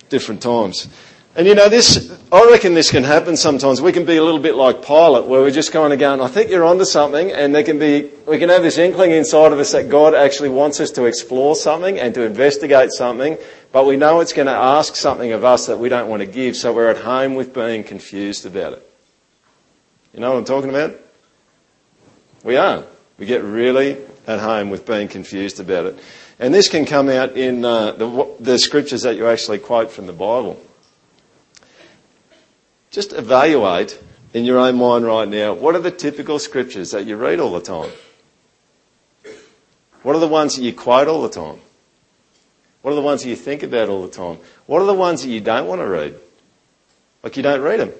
different times. And you know, this, I reckon this can happen sometimes. We can be a little bit like Pilate, where we're just kind of going, I think you're onto something, and there can be, we can have this inkling inside of us that God actually wants us to explore something and to investigate something, but we know it's going to ask something of us that we don't want to give, so we're at home with being confused about it. You know what I'm talking about? We are. We get really at home with being confused about it. And this can come out in uh, the, the scriptures that you actually quote from the Bible. Just evaluate in your own mind right now what are the typical scriptures that you read all the time? What are the ones that you quote all the time? What are the ones that you think about all the time? What are the ones that you don't want to read? Like you don't read them.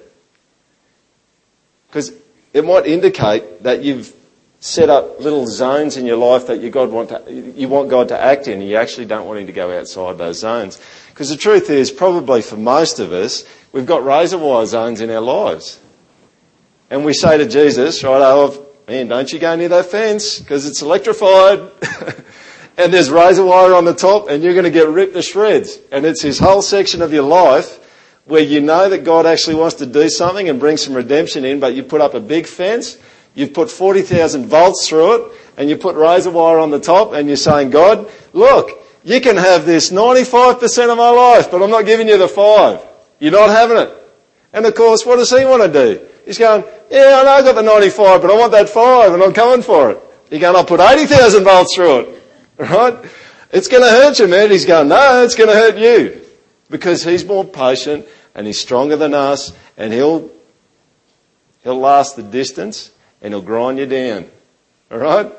Because it might indicate that you've set up little zones in your life that you, God want, to, you want God to act in and you actually don't want Him to go outside those zones. Because the truth is, probably for most of us, We've got razor wire zones in our lives. And we say to Jesus, right, oh, man, don't you go near that fence because it's electrified. and there's razor wire on the top and you're going to get ripped to shreds. And it's this whole section of your life where you know that God actually wants to do something and bring some redemption in, but you put up a big fence, you've put 40,000 volts through it, and you put razor wire on the top and you're saying, God, look, you can have this 95% of my life, but I'm not giving you the five. You're not having it. And of course, what does he want to do? He's going, yeah, I know I've got the 95, but I want that five and I'm coming for it. You're going, I'll put 80,000 volts through it. Right? It's going to hurt you, man. He's going, no, it's going to hurt you. Because he's more patient and he's stronger than us and he'll, he'll last the distance and he'll grind you down. Alright?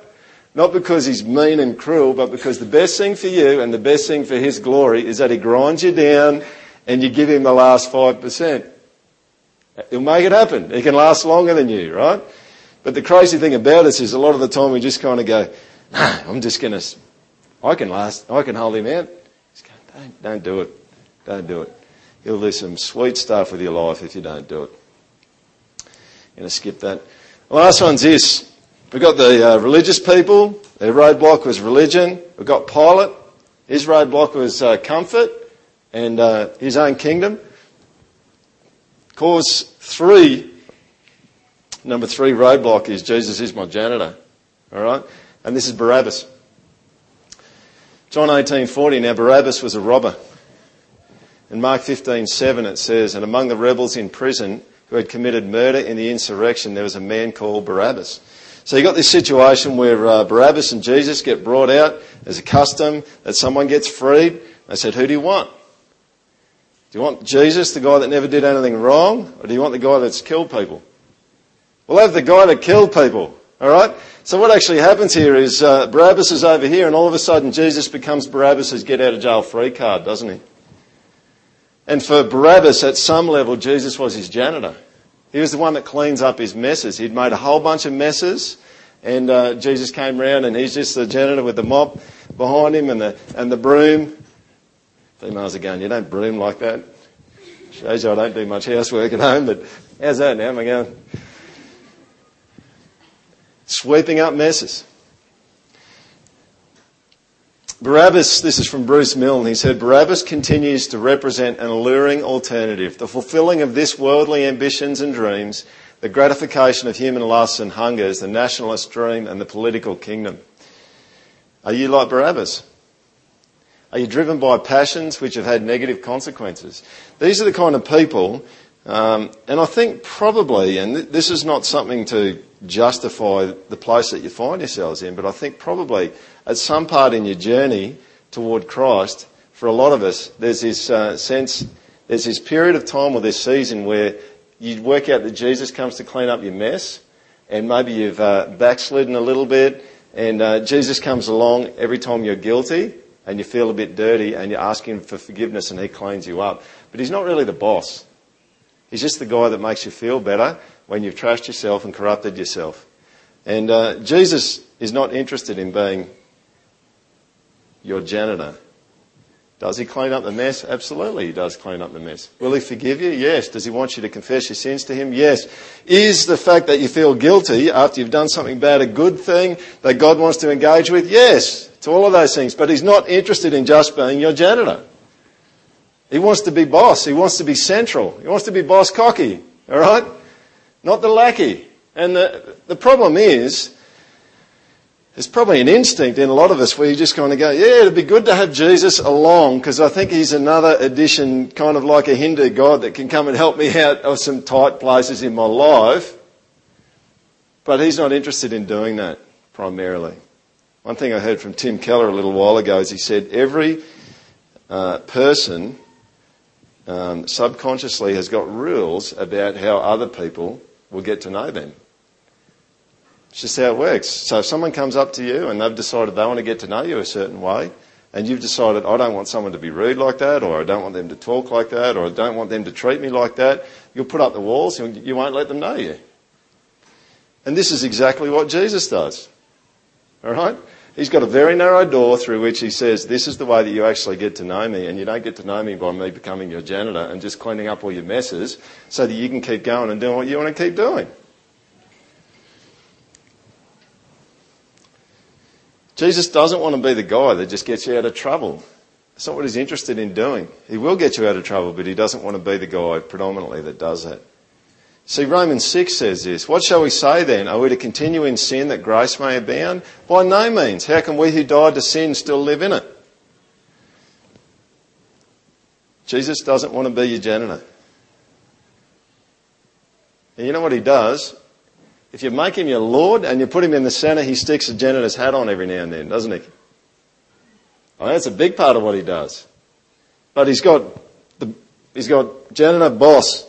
Not because he's mean and cruel, but because the best thing for you and the best thing for his glory is that he grinds you down and you give him the last 5%. He'll make it happen. He can last longer than you, right? But the crazy thing about us is a lot of the time we just kind of go, nah, I'm just going to, I can last, I can hold him out. Don't, don't do it. Don't do it. He'll do some sweet stuff with your life if you don't do it. I'm going to skip that. The last one's this. We've got the uh, religious people. Their roadblock was religion. We've got Pilate. His roadblock was uh, comfort and uh, his own kingdom. Cause three, number three roadblock is Jesus is my janitor. All right? And this is Barabbas. John 18:40. Now Barabbas was a robber. In Mark 15:7 it says, and among the rebels in prison who had committed murder in the insurrection, there was a man called Barabbas. So you got this situation where uh, Barabbas and Jesus get brought out. as a custom that someone gets freed. They said, "Who do you want? Do you want Jesus, the guy that never did anything wrong, or do you want the guy that's killed people?" We'll have the guy that killed people. All right. So what actually happens here is uh, Barabbas is over here, and all of a sudden Jesus becomes Barabbas's get out of jail free card, doesn't he? And for Barabbas, at some level, Jesus was his janitor. He was the one that cleans up his messes. He'd made a whole bunch of messes, and uh, Jesus came round, and he's just the janitor with the mop behind him and the and the broom. Females are going, you don't broom like that. Shows you I don't do much housework at home, but how's that now? Am I going? Sweeping up messes. Barabbas, this is from Bruce Milne, he said, Barabbas continues to represent an alluring alternative, the fulfilling of this worldly ambitions and dreams, the gratification of human lusts and hungers, the nationalist dream and the political kingdom. Are you like Barabbas? Are you driven by passions which have had negative consequences? These are the kind of people, um, and I think probably, and th- this is not something to justify the place that you find yourselves in, but I think probably at some part in your journey toward Christ, for a lot of us, there's this uh, sense, there's this period of time or this season where you work out that Jesus comes to clean up your mess, and maybe you've uh, backslidden a little bit, and uh, Jesus comes along every time you're guilty and you feel a bit dirty, and you ask him for forgiveness, and He cleans you up. But He's not really the boss. He's just the guy that makes you feel better when you've trashed yourself and corrupted yourself. And uh, Jesus is not interested in being your janitor. Does he clean up the mess? Absolutely, he does clean up the mess. Will he forgive you? Yes. Does he want you to confess your sins to him? Yes. Is the fact that you feel guilty after you've done something bad a good thing that God wants to engage with? Yes, to all of those things. But he's not interested in just being your janitor. He wants to be boss. He wants to be central. He wants to be boss cocky. All right? Not the lackey. And the, the problem is, there's probably an instinct in a lot of us where you just kind of go, yeah, it'd be good to have Jesus along because I think he's another addition, kind of like a Hindu god that can come and help me out of some tight places in my life. But he's not interested in doing that primarily. One thing I heard from Tim Keller a little while ago is he said every uh, person um, subconsciously has got rules about how other people will get to know them. It's just how it works. So if someone comes up to you and they've decided they want to get to know you a certain way, and you've decided, I don't want someone to be rude like that, or I don't want them to talk like that, or I don't want them to treat me like that, you'll put up the walls and you won't let them know you. And this is exactly what Jesus does. Alright? He's got a very narrow door through which he says, this is the way that you actually get to know me, and you don't get to know me by me becoming your janitor and just cleaning up all your messes so that you can keep going and doing what you want to keep doing. Jesus doesn't want to be the guy that just gets you out of trouble. That's not what he's interested in doing. He will get you out of trouble, but he doesn't want to be the guy predominantly that does that. See, Romans 6 says this. What shall we say then? Are we to continue in sin that grace may abound? By no means. How can we who died to sin still live in it? Jesus doesn't want to be your janitor. And you know what he does? If you make him your Lord and you put him in the centre, he sticks a janitor's hat on every now and then, doesn't he? Mean, that's a big part of what he does. But he's got the, he's got janitor boss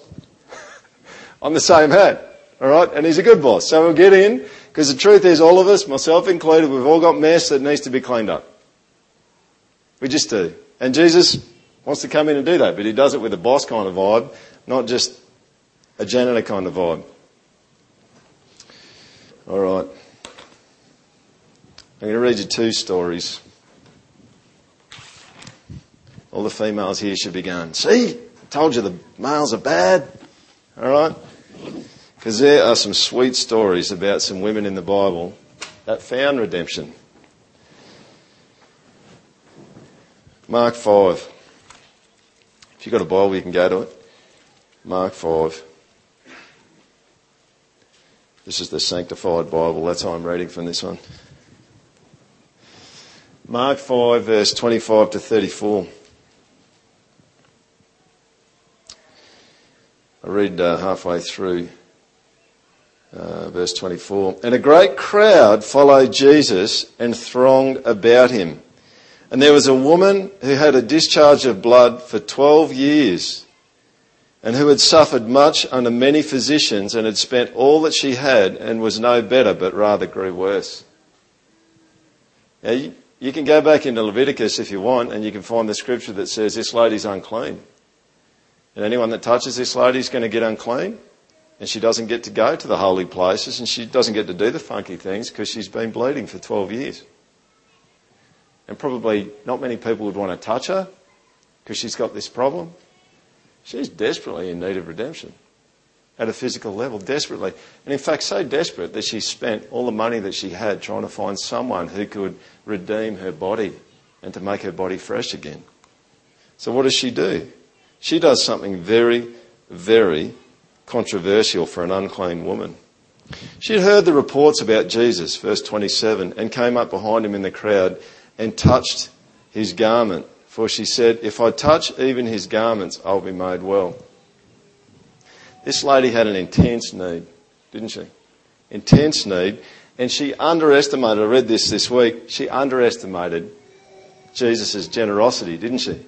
on the same hat. Alright? And he's a good boss. So we'll get in, because the truth is all of us, myself included, we've all got mess that needs to be cleaned up. We just do. And Jesus wants to come in and do that, but he does it with a boss kind of vibe, not just a janitor kind of vibe. All right. I'm going to read you two stories. All the females here should be going, see, I told you the males are bad. All right? Because there are some sweet stories about some women in the Bible that found redemption. Mark 5. If you've got a Bible, you can go to it. Mark 5. This is the Sanctified Bible. That's how I'm reading from this one. Mark 5, verse 25 to 34. I read uh, halfway through uh, verse 24. And a great crowd followed Jesus and thronged about him. And there was a woman who had a discharge of blood for 12 years and who had suffered much under many physicians and had spent all that she had and was no better but rather grew worse. Now, you, you can go back into Leviticus if you want and you can find the scripture that says this lady's unclean. And anyone that touches this lady is going to get unclean. And she doesn't get to go to the holy places and she doesn't get to do the funky things because she's been bleeding for 12 years. And probably not many people would want to touch her because she's got this problem. She's desperately in need of redemption at a physical level, desperately. And in fact, so desperate that she spent all the money that she had trying to find someone who could redeem her body and to make her body fresh again. So what does she do? She does something very, very controversial for an unclean woman. She had heard the reports about Jesus, verse 27, and came up behind him in the crowd and touched his garment for she said, If I touch even his garments, I'll be made well. This lady had an intense need, didn't she? Intense need. And she underestimated, I read this this week, she underestimated Jesus' generosity, didn't she?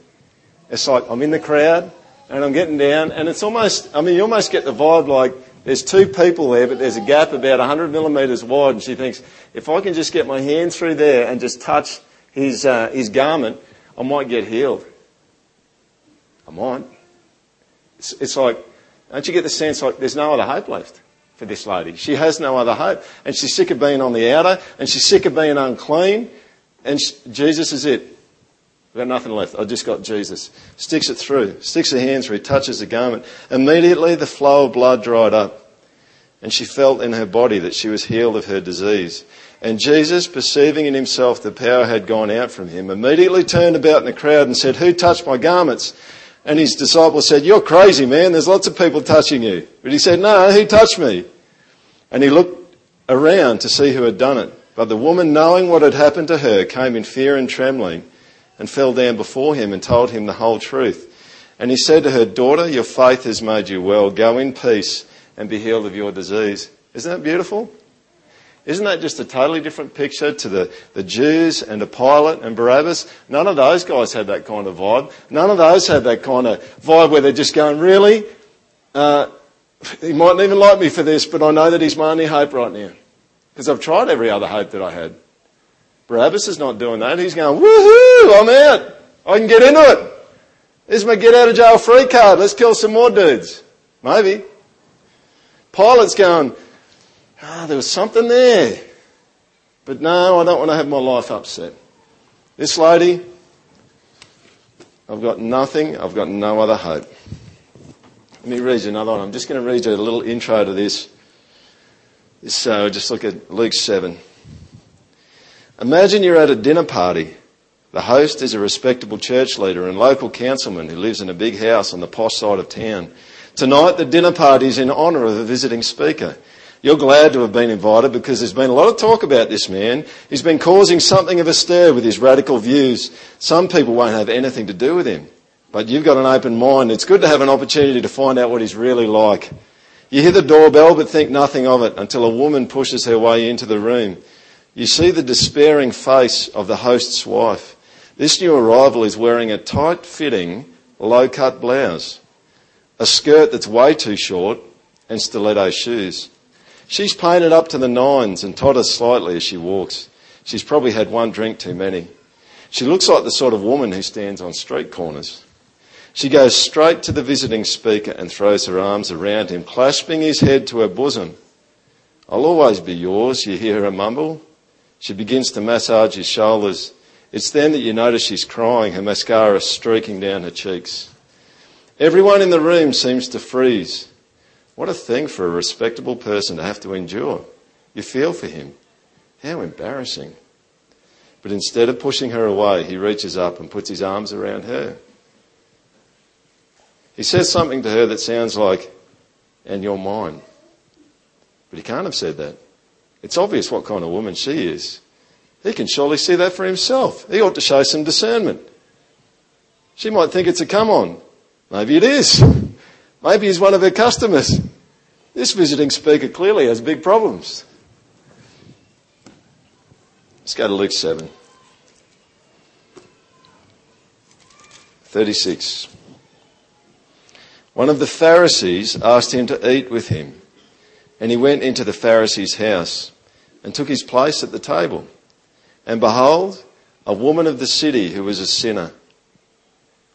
It's like, I'm in the crowd and I'm getting down and it's almost, I mean, you almost get the vibe like there's two people there, but there's a gap about 100 millimetres wide and she thinks, if I can just get my hand through there and just touch his, uh, his garment, I might get healed. I might. It's, it's like, don't you get the sense like there's no other hope left for this lady? She has no other hope. And she's sick of being on the outer, and she's sick of being unclean, and she, Jesus is it. I've got nothing left. I just got Jesus. Sticks it through, sticks her hand through, touches the garment. Immediately the flow of blood dried up, and she felt in her body that she was healed of her disease. And Jesus, perceiving in himself the power had gone out from him, immediately turned about in the crowd and said, Who touched my garments? And his disciples said, You're crazy, man. There's lots of people touching you. But he said, No, who touched me? And he looked around to see who had done it. But the woman, knowing what had happened to her, came in fear and trembling and fell down before him and told him the whole truth. And he said to her, Daughter, your faith has made you well. Go in peace and be healed of your disease. Isn't that beautiful? Isn't that just a totally different picture to the, the Jews and the Pilate and Barabbas? None of those guys had that kind of vibe. None of those had that kind of vibe where they're just going, really? Uh, he mightn't even like me for this, but I know that he's my only hope right now. Because I've tried every other hope that I had. Barabbas is not doing that. He's going, woohoo, I'm out. I can get into it. Is my get out of jail free card. Let's kill some more dudes. Maybe. Pilate's going, ah, there was something there. But no, I don't want to have my life upset. This lady, I've got nothing, I've got no other hope. Let me read you another one. I'm just going to read you a little intro to this. So uh, just look at Luke 7. Imagine you're at a dinner party. The host is a respectable church leader and local councilman who lives in a big house on the posh side of town. Tonight the dinner party is in honour of a visiting speaker. You're glad to have been invited because there's been a lot of talk about this man. He's been causing something of a stir with his radical views. Some people won't have anything to do with him. But you've got an open mind. It's good to have an opportunity to find out what he's really like. You hear the doorbell but think nothing of it until a woman pushes her way into the room. You see the despairing face of the host's wife. This new arrival is wearing a tight fitting, low cut blouse, a skirt that's way too short, and stiletto shoes. She's painted up to the nines and totters slightly as she walks. She's probably had one drink too many. She looks like the sort of woman who stands on street corners. She goes straight to the visiting speaker and throws her arms around him, clasping his head to her bosom. I'll always be yours, you hear her mumble. She begins to massage his shoulders. It's then that you notice she's crying, her mascara streaking down her cheeks. Everyone in the room seems to freeze. What a thing for a respectable person to have to endure. You feel for him. How embarrassing. But instead of pushing her away, he reaches up and puts his arms around her. He says something to her that sounds like, and you're mine. But he can't have said that. It's obvious what kind of woman she is. He can surely see that for himself. He ought to show some discernment. She might think it's a come on. Maybe it is. Maybe he's one of her customers. This visiting speaker clearly has big problems. Let's go to Luke 7. 36. One of the Pharisees asked him to eat with him, and he went into the Pharisee's house and took his place at the table. And behold, a woman of the city who was a sinner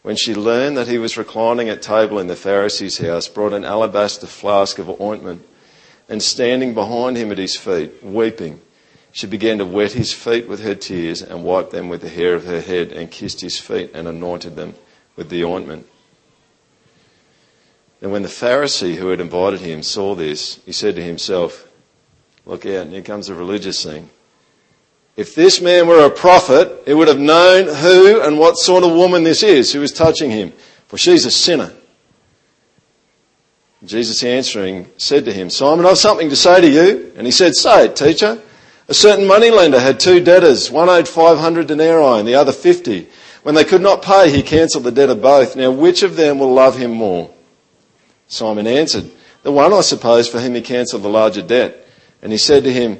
when she learned that he was reclining at table in the Pharisee's house, brought an alabaster flask of ointment, and standing behind him at his feet, weeping, she began to wet his feet with her tears and wiped them with the hair of her head and kissed his feet and anointed them with the ointment. And when the Pharisee who had invited him saw this, he said to himself, Look out, here comes a religious scene. If this man were a prophet, he would have known who and what sort of woman this is who is touching him, for she's a sinner. Jesus answering said to him, Simon, I've something to say to you. And he said, Say it, teacher. A certain moneylender had two debtors. One owed 500 denarii and the other 50. When they could not pay, he cancelled the debt of both. Now, which of them will love him more? Simon answered, The one, I suppose, for whom he cancelled the larger debt. And he said to him,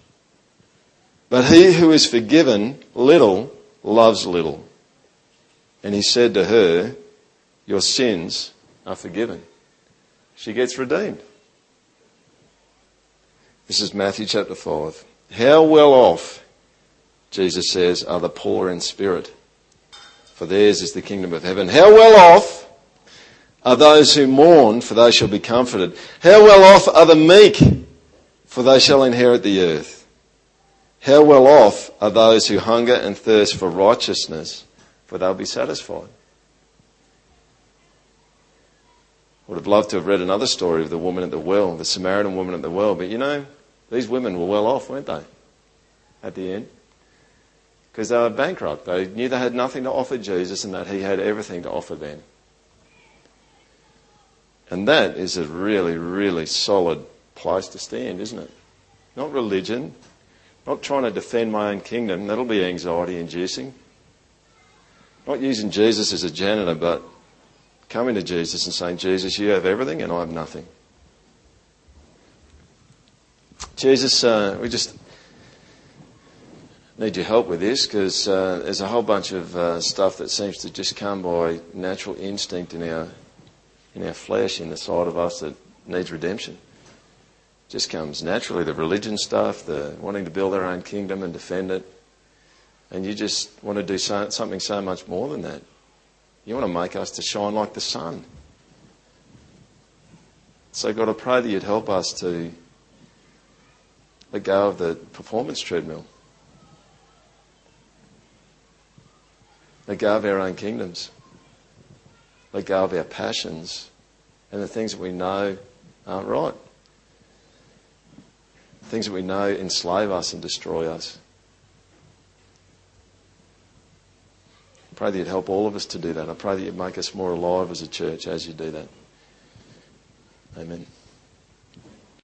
But he who is forgiven little loves little. And he said to her, Your sins are forgiven. She gets redeemed. This is Matthew chapter 5. How well off, Jesus says, are the poor in spirit, for theirs is the kingdom of heaven. How well off are those who mourn, for they shall be comforted. How well off are the meek, for they shall inherit the earth. How well off are those who hunger and thirst for righteousness, for they'll be satisfied. Would have loved to have read another story of the woman at the well, the Samaritan woman at the well, but you know, these women were well off, weren't they? At the end. Because they were bankrupt. They knew they had nothing to offer Jesus and that he had everything to offer them. And that is a really, really solid place to stand, isn't it? Not religion, not trying to defend my own kingdom, that'll be anxiety inducing. Not using Jesus as a janitor, but coming to Jesus and saying, Jesus, you have everything and I have nothing. Jesus, uh, we just need your help with this because uh, there's a whole bunch of uh, stuff that seems to just come by natural instinct in our in our flesh, in the side of us that needs redemption just comes naturally. The religion stuff, the wanting to build our own kingdom and defend it. And you just want to do so, something so much more than that. You want to make us to shine like the sun. So, God, I pray that you'd help us to let go of the performance treadmill. Let go of our own kingdoms. Let go of our passions and the things that we know aren't right. Things that we know enslave us and destroy us. I pray that you'd help all of us to do that. I pray that you'd make us more alive as a church as you do that. Amen.